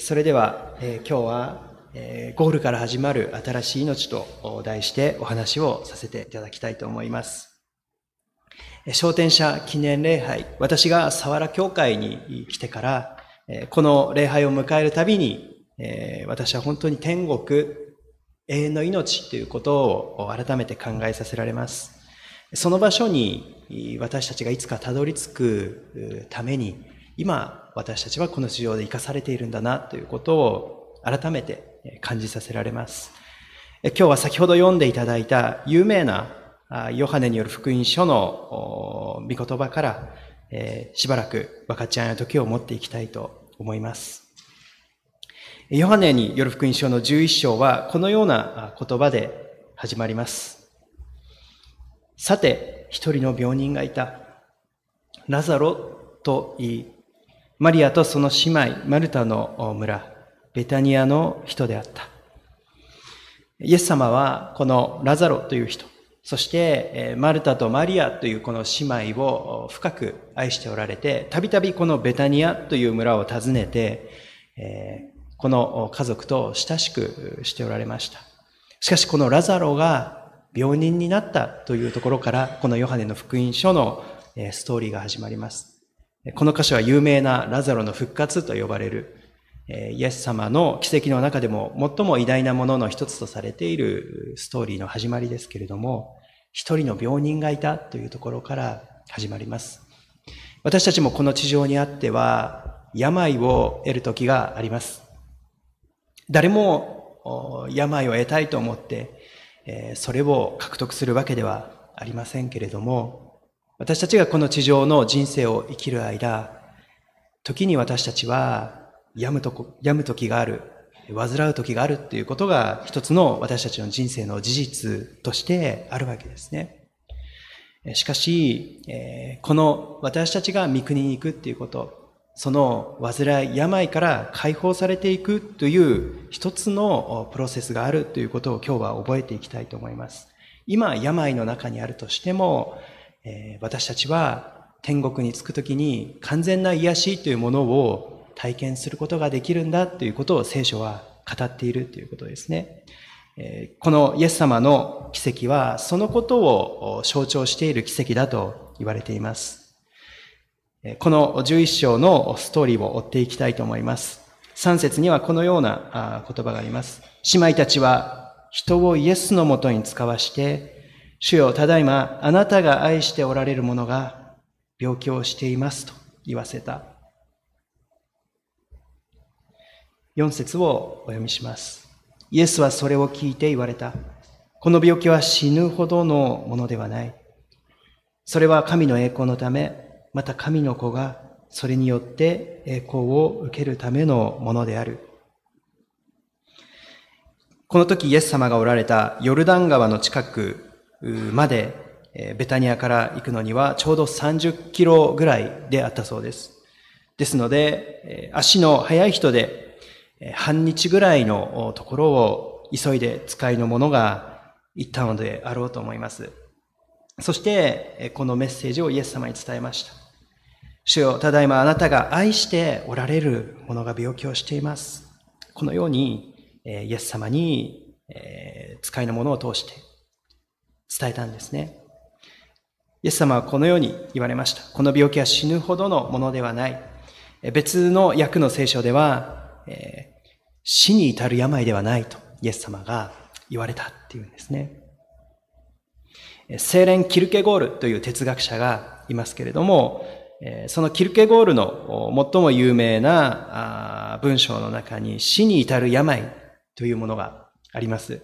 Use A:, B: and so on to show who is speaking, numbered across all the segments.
A: それでは、え今日は、えゴールから始まる新しい命と題してお話をさせていただきたいと思います。商店者記念礼拝、私が佐原教会に来てから、えこの礼拝を迎えるたびに、え私は本当に天国、永遠の命ということを改めて考えさせられます。その場所に私たちがいつかたどり着くために、今私たちはこの地上で生かされているんだなということを改めて感じさせられます。今日は先ほど読んでいただいた有名なヨハネによる福音書の御言葉から、しばらく分かち合いの時を持っていきたいと思います。ヨハネによる福音書の11章はこのような言葉で始まります。さて、一人の病人がいた。ラザロと言い、マリアとその姉妹、マルタの村、ベタニアの人であった。イエス様はこのラザロという人、そしてマルタとマリアというこの姉妹を深く愛しておられて、たびたびこのベタニアという村を訪ねて、この家族と親しくしておられました。しかしこのラザロが病人になったというところから、このヨハネの福音書のストーリーが始まります。この箇所は有名なラザロの復活と呼ばれる、イエス様の奇跡の中でも最も偉大なものの一つとされているストーリーの始まりですけれども、一人の病人がいたというところから始まります。私たちもこの地上にあっては、病を得る時があります。誰も病を得たいと思って、それを獲得するわけではありませんけれども、私たちがこの地上の人生を生きる間、時に私たちは病むとこ、病む時がある、患う時があるっていうことが一つの私たちの人生の事実としてあるわけですね。しかし、この私たちが御国に行くっていうこと、その患い、病から解放されていくという一つのプロセスがあるということを今日は覚えていきたいと思います。今、病の中にあるとしても、え私たちは天国に着くときに完全な癒しというものを体験することができるんだということを聖書は語っているということですね。このイエス様の奇跡はそのことを象徴している奇跡だと言われています。この11章のストーリーを追っていきたいと思います。3節にはこのような言葉があります。姉妹たちは人をイエスのもとに使わして主よ、ただいま、あなたが愛しておられる者が病気をしていますと言わせた。4節をお読みします。イエスはそれを聞いて言われた。この病気は死ぬほどのものではない。それは神の栄光のため、また神の子がそれによって栄光を受けるためのものである。この時イエス様がおられたヨルダン川の近くまでベタニアから行くのにはちょうど30キロぐらいであったそうです。ですので、足の速い人で半日ぐらいのところを急いで使いの者が行ったのであろうと思います。そして、このメッセージをイエス様に伝えました。主よ、ただいまあなたが愛しておられる者が病気をしています。このように、イエス様に使いの者を通して伝えたんですね。イエス様はこのように言われました。この病気は死ぬほどのものではない。別の訳の聖書では、えー、死に至る病ではないとイエス様が言われたっていうんですね。精錬キルケゴールという哲学者がいますけれども、そのキルケゴールの最も有名な文章の中に死に至る病というものがあります。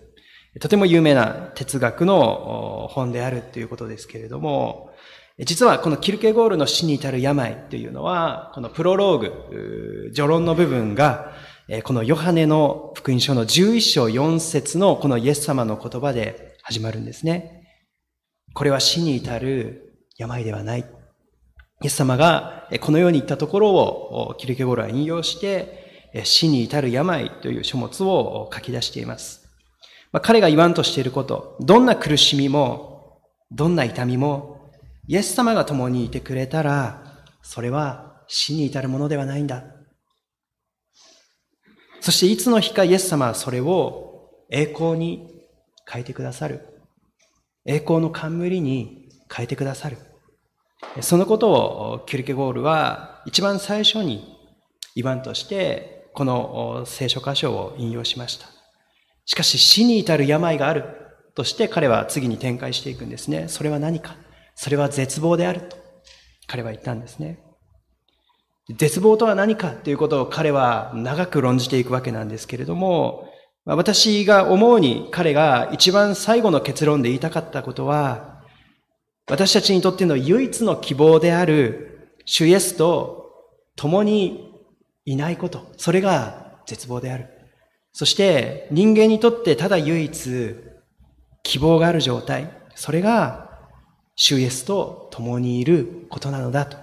A: とても有名な哲学の本であるということですけれども、実はこのキルケゴールの死に至る病というのは、このプロローグ、序論の部分が、このヨハネの福音書の11章4節のこのイエス様の言葉で始まるんですね。これは死に至る病ではない。イエス様がこのように言ったところをキルケゴールは引用して、死に至る病という書物を書き出しています。まあ、彼が言わんとしていること、どんな苦しみも、どんな痛みも、イエス様が共にいてくれたら、それは死に至るものではないんだ。そしていつの日かイエス様はそれを栄光に変えてくださる。栄光の冠に変えてくださる。そのことをキュルケゴールは一番最初に言わんとしてこの聖書箇所を引用しました。しかし死に至る病があるとして彼は次に展開していくんですね。それは何かそれは絶望であると彼は言ったんですね。絶望とは何かということを彼は長く論じていくわけなんですけれども、私が思うに彼が一番最後の結論で言いたかったことは、私たちにとっての唯一の希望である主イエスと共にいないこと、それが絶望である。そして人間にとってただ唯一希望がある状態、それが主イエスと共にいることなのだと、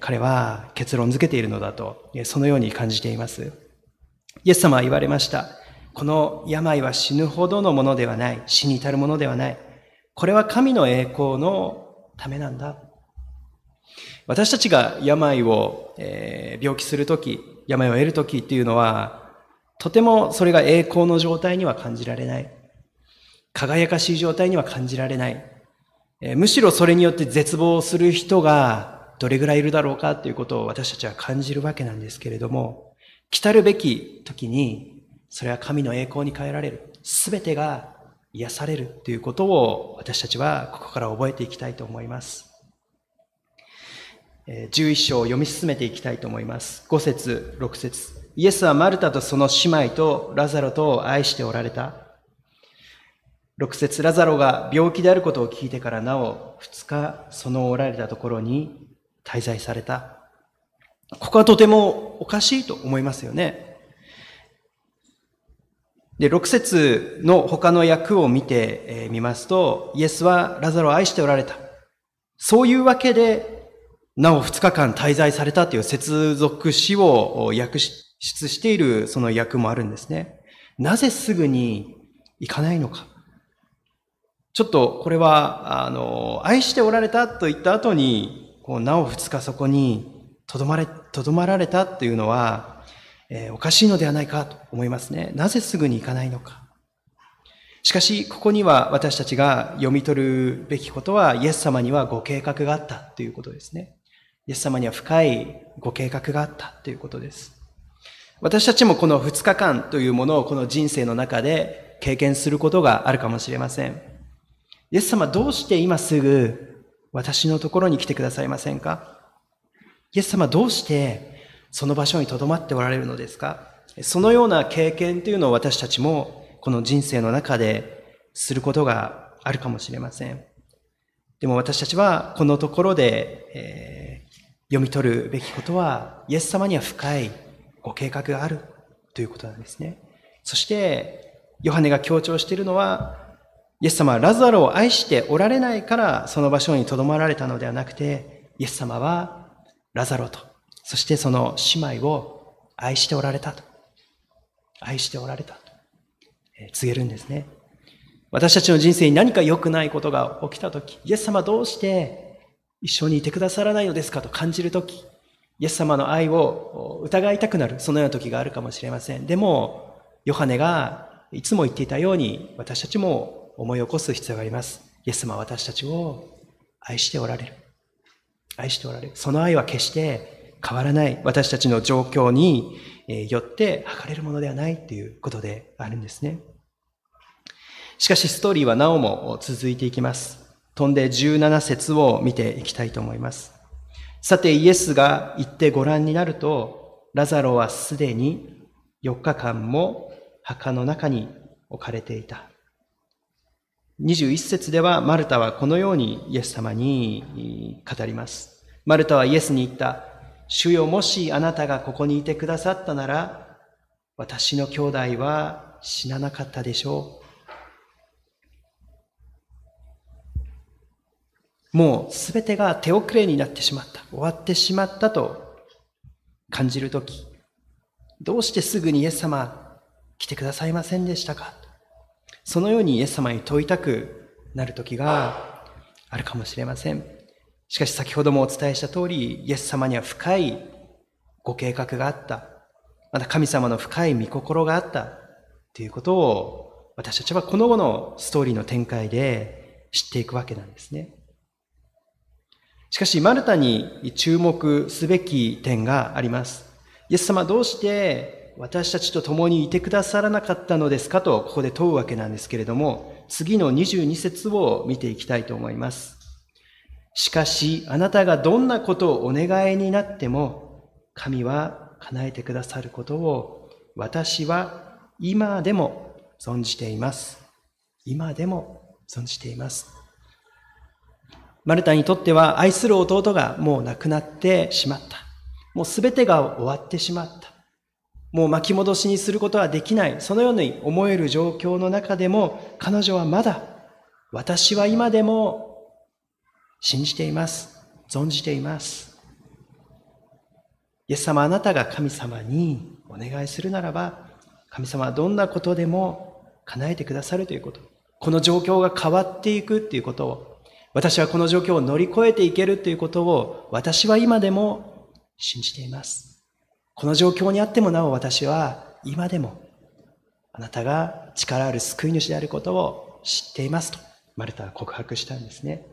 A: 彼は結論付けているのだと、そのように感じています。イエス様は言われました。この病は死ぬほどのものではない。死に至るものではない。これは神の栄光のためなんだ。私たちが病を、えー、病気するとき、病を得るときっていうのは、とてもそれが栄光の状態には感じられない。輝かしい状態には感じられない。むしろそれによって絶望する人がどれぐらいいるだろうかということを私たちは感じるわけなんですけれども、来たるべき時にそれは神の栄光に変えられる。すべてが癒されるということを私たちはここから覚えていきたいと思います。11章を読み進めていきたいと思います。5節6節イエスはマルタとその姉妹とラザロとを愛しておられた。6節ラザロが病気であることを聞いてからなお2日そのおられたところに滞在された。ここはとてもおかしいと思いますよね。で、6節の他の訳を見てみますと、イエスはラザロを愛しておられた。そういうわけで、なお2日間滞在されたという接続詞を訳し出しているその訳もあるんですね。なぜすぐに行かないのか。ちょっとこれは、あの、愛しておられたと言った後に、こうなお2日そこにとどまれ、とどまられたというのは、えー、おかしいのではないかと思いますね。なぜすぐに行かないのか。しかし、ここには私たちが読み取るべきことは、イエス様にはご計画があったということですね。イエス様には深いご計画があったということです。私たちもこの2日間というものをこの人生の中で経験することがあるかもしれません。イエス様どうして今すぐ私のところに来てくださいませんか？イエス様どうしてその場所に留まっておられるのですか？そのような経験というのを私たちもこの人生の中ですることがあるかもしれません。でも私たちはこのところで、えー、読み取るべきことは、イエス様には深いご計画があるということなんですね。そして、ヨハネが強調しているのは、イエス様はラザロを愛しておられないからその場所に留まられたのではなくて、イエス様はラザロとそしてその姉妹を愛しておられたと。愛しておられたと、え告げるんですね。私たちの人生に何か良くないことが起きたとき、イエス様どうして一緒にいてくださらないのですかと感じるとき、イエス様の愛を疑いたくなる、そのような時があるかもしれません。でも、ヨハネがいつも言っていたように、私たちも思い起こす必要があります。イエス様は私たちを愛しておられる。愛しておられる。その愛は決して変わらない私たちの状況によって測れるものではないということであるんですね。しかしストーリーはなおも続いていきます。飛んで17節を見ていきたいと思います。さてイエスが行ってご覧になると、ラザロはすでに4日間も墓の中に置かれていた。21節ではマルタはこのようにイエス様に語ります。マルタはイエスに言った。主よもしあなたがここにいてくださったなら、私の兄弟は死ななかったでしょう。もうすべてが手遅れになってしまった。終わってしまったと感じるとき、どうしてすぐにイエス様来てくださいませんでしたか？そのようにイエス様に問いたくなるときがあるかもしれません。しかし先ほどもお伝えした通り、イエス様には深いご計画があった。また神様の深い御心があったということを私たちはこの後のストーリーの展開で知っていくわけなんですね。しかし、マルタに注目すべき点があります。イエス様どうして私たちと共にいてくださらなかったのですか？とここで問うわけなんですけれども、次の22節を見ていきたいと思います。しかし、あなたがどんなことをお願いになっても、神は叶えてくださることを私は今でも存じています。今でも存じています。マルタにとっては愛する弟がもう亡くなってしまった。もうすべてが終わってしまった。もう巻き戻しにすることはできない。そのように思える状況の中でも彼女はまだ私は今でも信じています。存じています。イエス様あなたが神様にお願いするならば神様はどんなことでも叶えてくださるということ。この状況が変わっていくっていうことを、私はこの状況を乗り越えていけるということを、私は今でも信じています。この状況にあってもなお私は今でもあなたが力ある救い主であることを知っていますと、マルタは告白したんですね。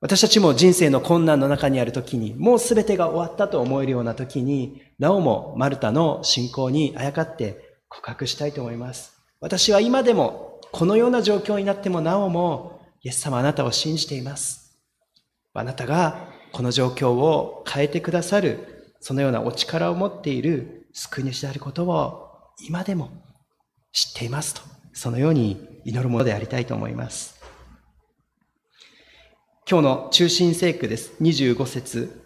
A: 私たちも人生の困難の中にある時に、もう全てが終わったと思えるような時に、なおもマルタの信仰にあやかって告白したいと思います。私は今でも、このような状況になってもなおも、イエス様あなたを信じています。あなたがこの状況を変えてくださる、そのようなお力を持っている救い主であることを今でも知っていますと、そのように祈るものでありたいと思います。今日の中心聖句です。25節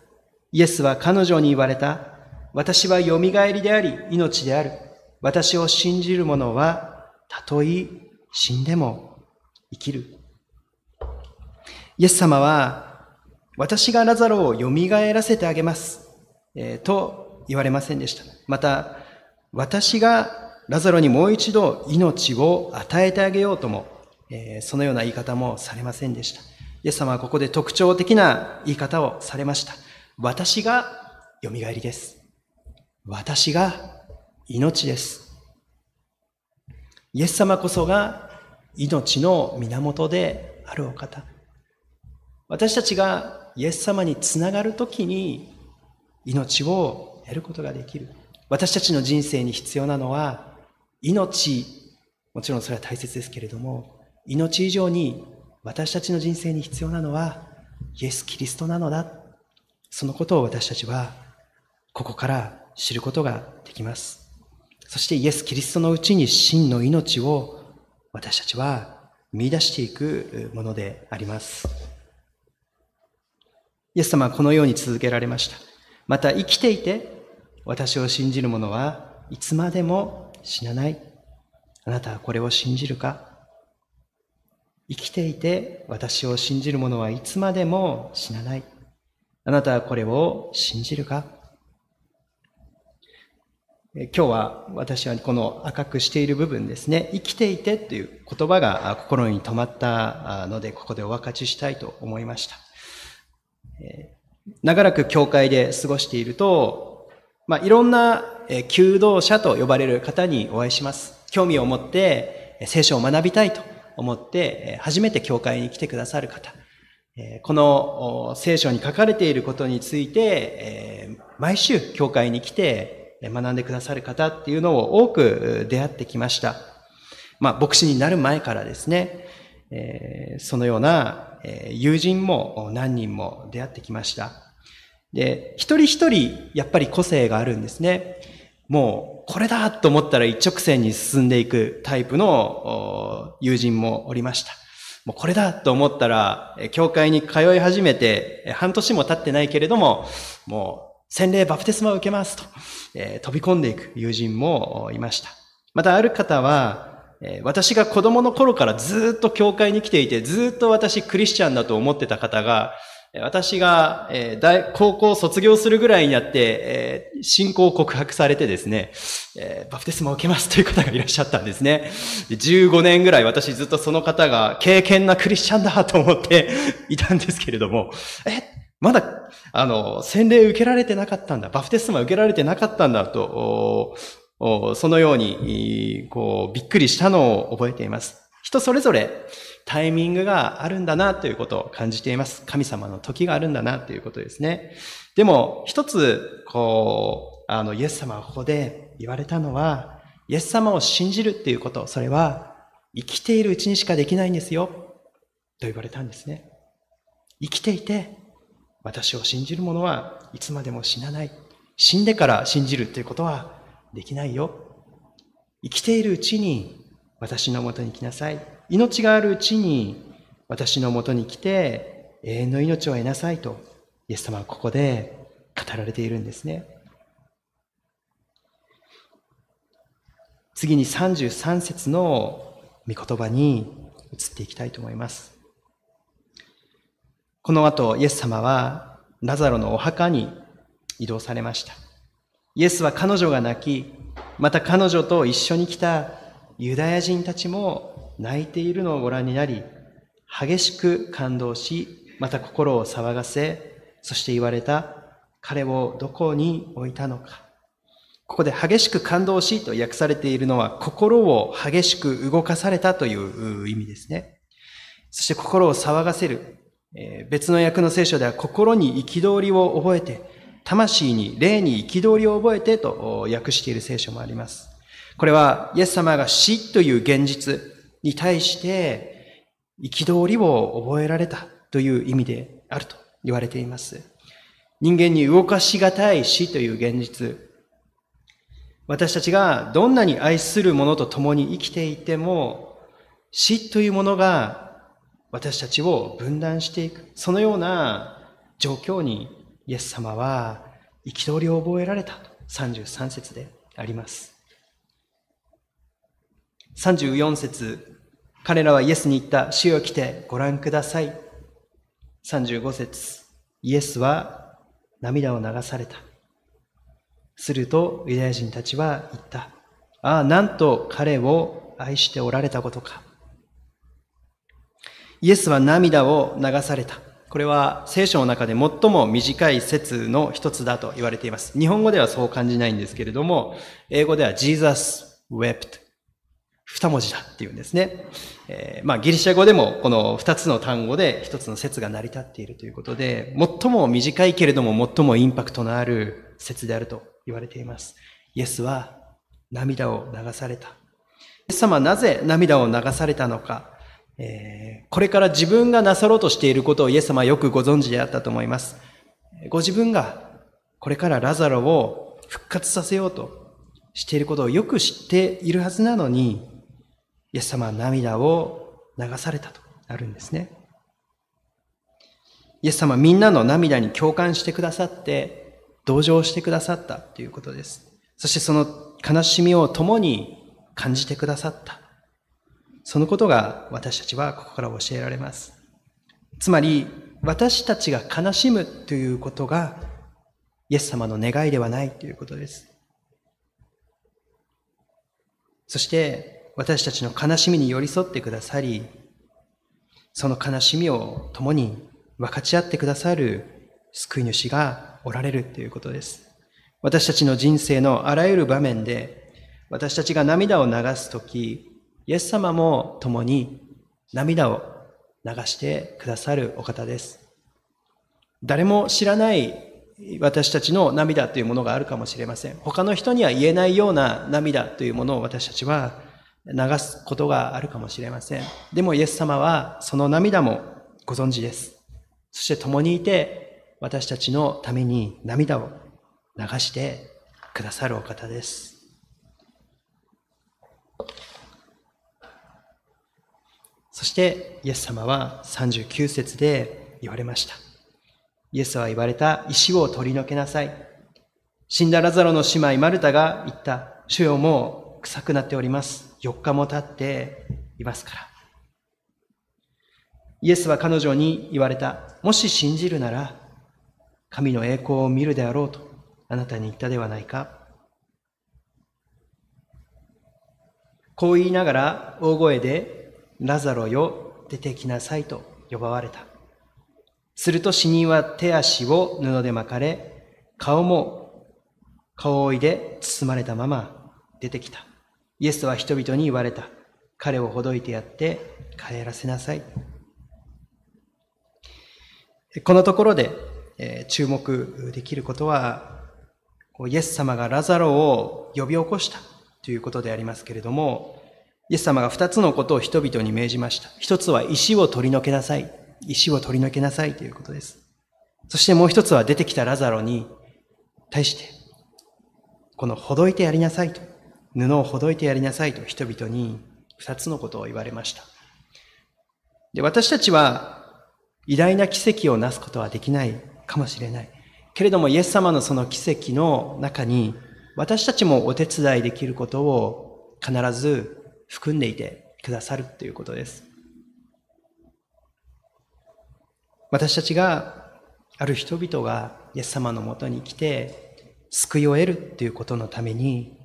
A: イエスは彼女に言われた。私は蘇りであり、命である。私を信じる者は、たとえ死んでも生きる。イエス様は、私がラザロを蘇らせてあげます。えー、と言われませんでした。また、私がラザロにもう一度命を与えてあげようとも、えー、そのような言い方もされませんでした。イエス様はここで特徴的な言い方をされました。私が蘇りです。私が命です。イエス様こそが命の源であるお方。私たちがイエス様につながるときに命を得ることができる。私たちの人生に必要なのは命、もちろんそれは大切ですけれども、命以上に私たちの人生に必要なのはイエス・キリストなのだ。そのことを私たちはここから知ることができます。そしてイエス・キリストのうちに真の命を私たちは見出していくものであります。イエス様はこのように続けられました。また生きていて私を信じる者はいつまでも死なない。あなたはこれを信じるか？生きていて私を信じる者はいつまでも死なない。あなたはこれを信じるか？今日は私はこの赤くしている部分ですね、生きていてという言葉が心に留まったので、ここでお分かちしたいと思いました。長らく教会で過ごしていると、まあ、いろんな求道者と呼ばれる方にお会いします。興味を持って聖書を学びたいと思って初めて教会に来てくださる方。この聖書に書かれていることについて、毎週教会に来て学んでくださる方っていうのを多く出会ってきました。まあ、牧師になる前からですね、そのようなえ友人も何人も出会ってきました。で、一人一人やっぱり個性があるんですね。もうこれだと思ったら一直線に進んでいくタイプの友人もおりました。もうこれだと思ったら、教会に通い始めて半年も経ってないけれども、もう洗礼バプテスマを受けますと、え、飛び込んでいく友人もいました。またある方は、私が子供の頃からずっと教会に来ていて、ずっと私クリスチャンだと思ってた方が、私が、大高校卒業するぐらいになって、信仰を告白されてですね、バプテスマを受けますという方がいらっしゃったんですね。15年ぐらい私ずっとその方が経験なクリスチャンだと思っていたんですけれども、え、まだ、あの、洗礼受けられてなかったんだ。バプテスマ受けられてなかったんだと、そのように、こう、びっくりしたのを覚えています。人それぞれタイミングがあるんだなということを感じています。神様の時があるんだなということですね。でも、一つ、こう、あの、イエス様がここで言われたのは、イエス様を信じるっていうこと、それは、生きているうちにしかできないんですよ。と言われたんですね。生きていて、私を信じる者はいつまでも死なない。死んでから信じるということはできないよ。生きているうちに私のもとに来なさい。命があるうちに私のもとに来て永遠の命を得なさいと、イエス様はここで語られているんですね。次に33節の御言葉に移っていきたいと思います。この後、イエス様はラザロのお墓に移動されました。イエスは彼女が泣き、また彼女と一緒に来たユダヤ人たちも泣いているのをご覧になり、激しく感動し、また心を騒がせ、そして言われた、彼をどこに置いたのか。ここで激しく感動しと訳されているのは、心を激しく動かされたという意味ですね。そして心を騒がせる。別の訳の聖書では心に憤りを覚えて、魂に霊に憤りを覚えてと訳している聖書もあります。これはイエス様が死という現実に対して憤りを覚えられたという意味であると言われています。人間に動かしがたい死という現実。私たちがどんなに愛する者と共に生きていても、死というものが私たちを分断していく、そのような状況にイエス様は憤りを覚えられたと33節であります。34節彼らはイエスに言った、主よ来てご覧ください。35節イエスは涙を流された。するとユダヤ人たちは言った。ああ、なんと彼を愛しておられたことか。イエスは涙を流された。これは聖書の中で最も短い説の一つだと言われています。日本語ではそう感じないんですけれども、英語では Jesus wept 二文字だっていうんですね。えー、まあギリシャ語でもこの二つの単語で一つの説が成り立っているということで、最も短いけれども最もインパクトのある説であると言われています。イエスは涙を流された。イエス様はなぜ涙を流されたのか。えー、これから自分がなさろうとしていることをイエス様はよくご存知であったと思います。ご自分がこれからラザロを復活させようとしていることをよく知っているはずなのに、イエス様は涙を流されたとあるんですね。イエス様はみんなの涙に共感してくださって、同情してくださったということです。そしてその悲しみを共に感じてくださった。そのことが私たちはここから教えられます。つまり、私たちが悲しむということが、イエス様の願いではないということです。そして、私たちの悲しみに寄り添ってくださり、その悲しみを共に分かち合ってくださる救い主がおられるということです。私たちの人生のあらゆる場面で、私たちが涙を流すとき、イエス様も共に涙を流してくださるお方です。誰も知らない私たちの涙というものがあるかもしれません。他の人には言えないような涙というものを私たちは流すことがあるかもしれません。でもイエス様はその涙もご存知です。そして共にいて私たちのために涙を流してくださるお方です。そしてイエス様は39節で言われました。イエスは言われた石を取り除けなさい。死んだラザロの姉妹マルタが言った。主よもう臭くなっております。4日も経っていますから。イエスは彼女に言われた。もし信じるなら、神の栄光を見るであろうとあなたに言ったではないか。こう言いながら大声でラザロよ、出てきなさいと呼ばわれた。すると死人は手足を布で巻かれ、顔も顔覆いで包まれたまま出てきた。イエスは人々に言われた。彼をほどいてやって帰らせなさい。このところで、え注目できることは、イエス様がラザロを呼び起こしたということでありますけれども、イエス様が二つのことを人々に命じました。一つは石を取り除けなさい。石を取り除けなさいということです。そしてもう一つは出てきたラザロに対して、このほどいてやりなさいと、布をほどいてやりなさいと人々に二つのことを言われました。で、私たちは偉大な奇跡をなすことはできないかもしれない。けれども、イエス様のその奇跡の中に、私たちもお手伝いできることを必ず含んでいてくださるということです。私たちが、ある人々がイエス様のもとに来て、救いを得るということのために、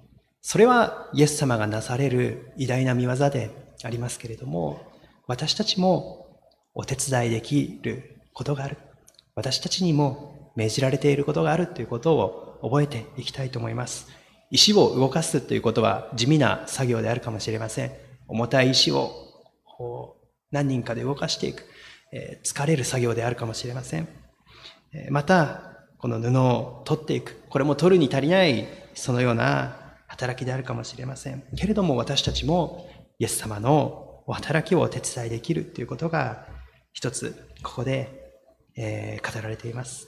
A: それはイエス様がなされる偉大な見業でありますけれども、私たちもお手伝いできることがある。私たちにも命じられていることがあるということを覚えていきたいと思います。石を動かすということは地味な作業であるかもしれません。重たい石を何人かで動かしていく、え、疲れる作業であるかもしれません。え、また、この布を取っていく。これも取るに足りない、そのような働きであるかもしれません。けれども私たちもイエス様のお働きをお手伝いできるということが一つここで、え、語られています。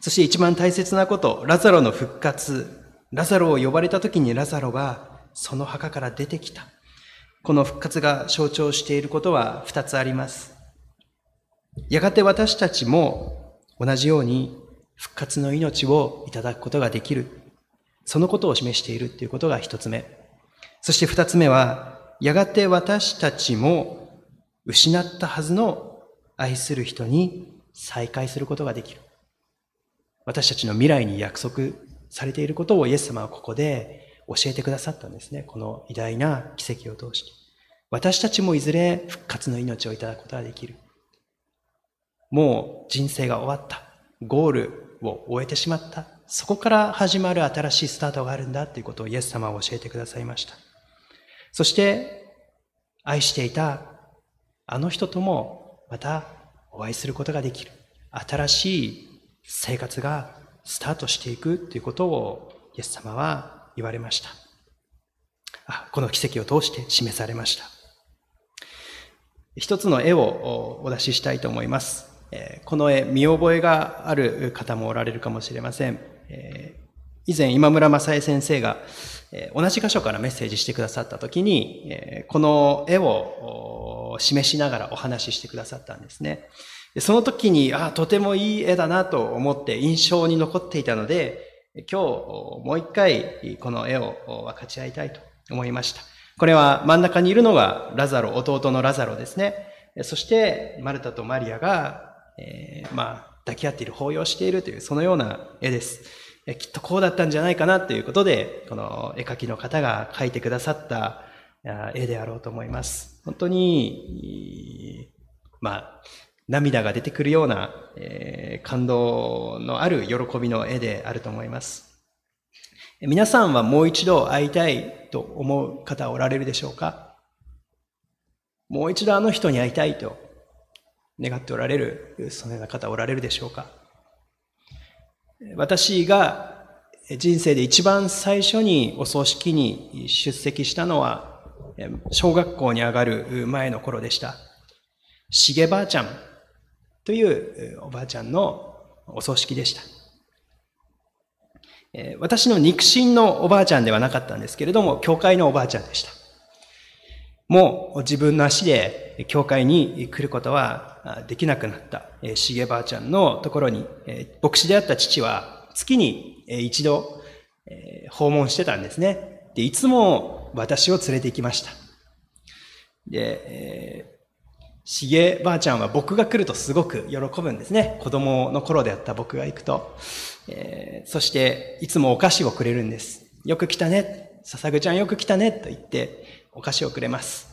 A: そして一番大切なこと、ラザロの復活。ラザロを呼ばれた時にラザロがその墓から出てきた。この復活が象徴していることは二つあります。やがて私たちも同じように復活の命をいただくことができる。そのことを示しているということが一つ目。そして二つ目は、やがて私たちも失ったはずの愛する人に再会することができる。私たちの未来に約束されていることをイエス様はここで教えてくださったんですね。この偉大な奇跡を通して。私たちもいずれ復活の命をいただくことができる。もう人生が終わった。ゴールを終えてしまった。そこから始まる新しいスタートがあるんだということをイエス様は教えてくださいました。そして、愛していたあの人ともまたお会いすることができる。新しい生活がスタートしていくということをイエス様は言われました。あこの奇跡を通して示されました。一つの絵をお出ししたいと思います。この絵、見覚えがある方もおられるかもしれません。以前今村正恵先生が、同じ箇所からメッセージしてくださった時に、この絵を示しながらお話ししてくださったんですね。その時に、あとてもいい絵だなと思って印象に残っていたので、今日もう一回この絵を分かち合いたいと思いました。これは真ん中にいるのがラザロ、弟のラザロですね。そしてマルタとマリアが、えー、まあ、抱き合っている、抱擁しているという、そのような絵です。きっとこうだったんじゃないかなということで、この絵描きの方が描いてくださった絵であろうと思います。本当に、まあ、涙が出てくるような、えー、感動のある喜びの絵であると思います。皆さんはもう一度会いたいと思う方おられるでしょうか？もう一度あの人に会いたいと願っておられる、そのような方おられるでしょうか？私が人生で一番最初にお葬式に出席したのは、小学校に上がる前の頃でした。しげばあちゃんというおばあちゃんのお葬式でした。私の肉親のおばあちゃんではなかったんですけれども、教会のおばあちゃんでした。もう自分の足で教会に来ることはできなくなった、しげばあちゃんのところに、牧師であった父は月に一度訪問してたんですね。で、いつも私を連れて行きました。でえ、しげばあちゃんは僕が来るとすごく喜ぶんですね。子供の頃であった僕が行くと。えー、そして、いつもお菓子をくれるんです。よく来たね。ささぐちゃんよく来たね。と言って、お菓子をくれます。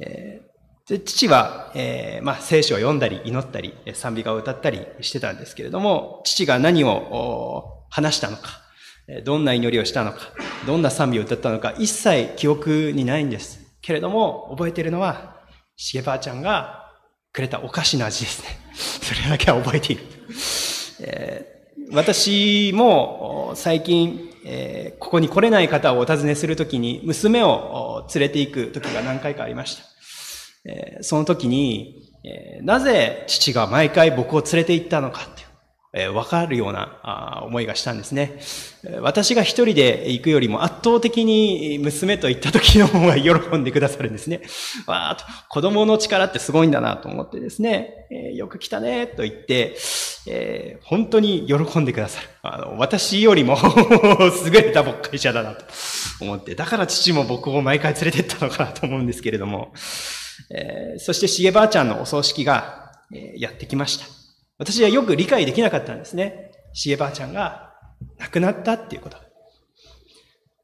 A: えー、で父は、えー、まあ、聖書を読んだり、祈ったり、賛美歌を歌ったりしてたんですけれども、父が何を話したのか、どんな祈りをしたのか、どんな賛美を歌ったのか、一切記憶にないんです。けれども、覚えているのは、しげばあちゃんがくれたお菓子の味ですね。それだけは覚えている。えー、私も最近、えー、ここに来れない方をお尋ねするときに、娘を連れて行くときが何回かありました。えー、その時に、え、なぜ父が毎回僕を連れて行ったのか、え、わかるようなあ思いがしたんですね。私が一人で行くよりも圧倒的に娘と行った時の方が喜んでくださるんですね。わーと、子供の力ってすごいんだなと思ってですね、え、よく来たねと言って、え、本当に喜んでくださる。あの私よりも 優れた牧会者だなと思って、だから父も僕を毎回連れてったのかなと思うんですけれども、え、そしてしげばあちゃんのお葬式が、え、やってきました。私はよく理解できなかったんですね。しげばあちゃんが亡くなったっていうこと。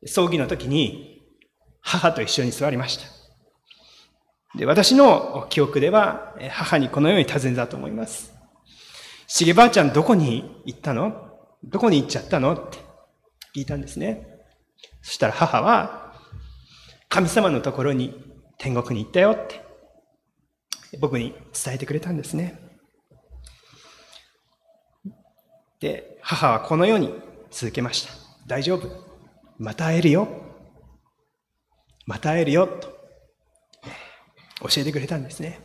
A: 葬儀の時に母と一緒に座りました。で、私の記憶では母にこのように尋ねたと思います。しげばあちゃんどこに行ったの？どこに行っちゃったの？って聞いたんですね。そしたら母は神様のところに天国に行ったよって僕に伝えてくれたんですね。で、母はこのように続けました。大丈夫。また会えるよ。また会えるよ。と教えてくれたんですね。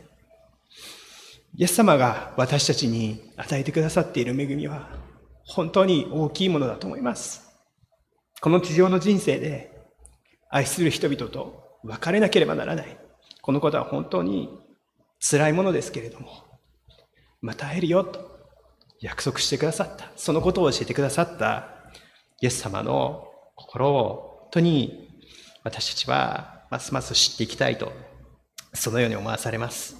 A: イエス様が私たちに与えてくださっている恵みは本当に大きいものだと思います。この地上の人生で愛する人々と別れなければならない。このことは本当に辛いものですけれども、また会えるよと約束してくださった。そのことを教えてくださったイエス様の心を本当に私たちはますます知っていきたいと、そのように思わされます。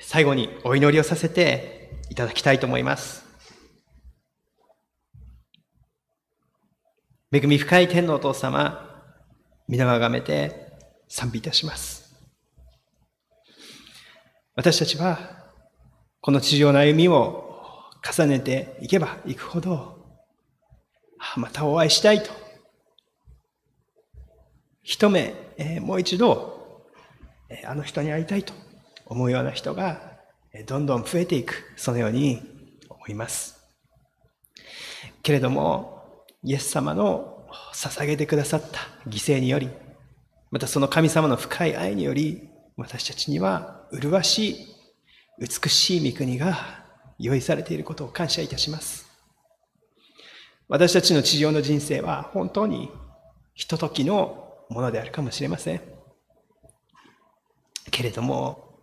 A: 最後にお祈りをさせていただきたいと思います。恵み深い天のお父様、皆をあがめて賛美いたします。私たちは、この地上の歩みを重ねていけばいくほど、またお会いしたいと。一目、えもう一度、えあの人に会いたいと思うような人が、どんどん増えていく、そのように思います。けれども、イエス様の捧げてくださった犠牲により、またその神様の深い愛により、私たちには麗しい、美しい御国が用意されていることを感謝いたします。私たちの地上の人生は本当にひとときのものであるかもしれません。けれども、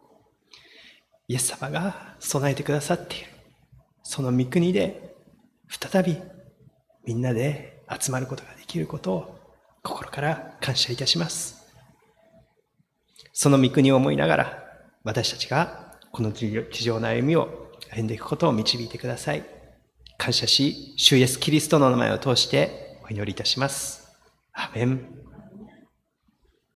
A: イエス様が備えてくださっている、その御国で再びみんなで集まることができることを心から感謝いたします。その御国を思いながら、私たちがこの地上の歩みを歩んでいくことを導いてください。感謝し、主イエスキリストの名前を通してお祈りいたします。アメン。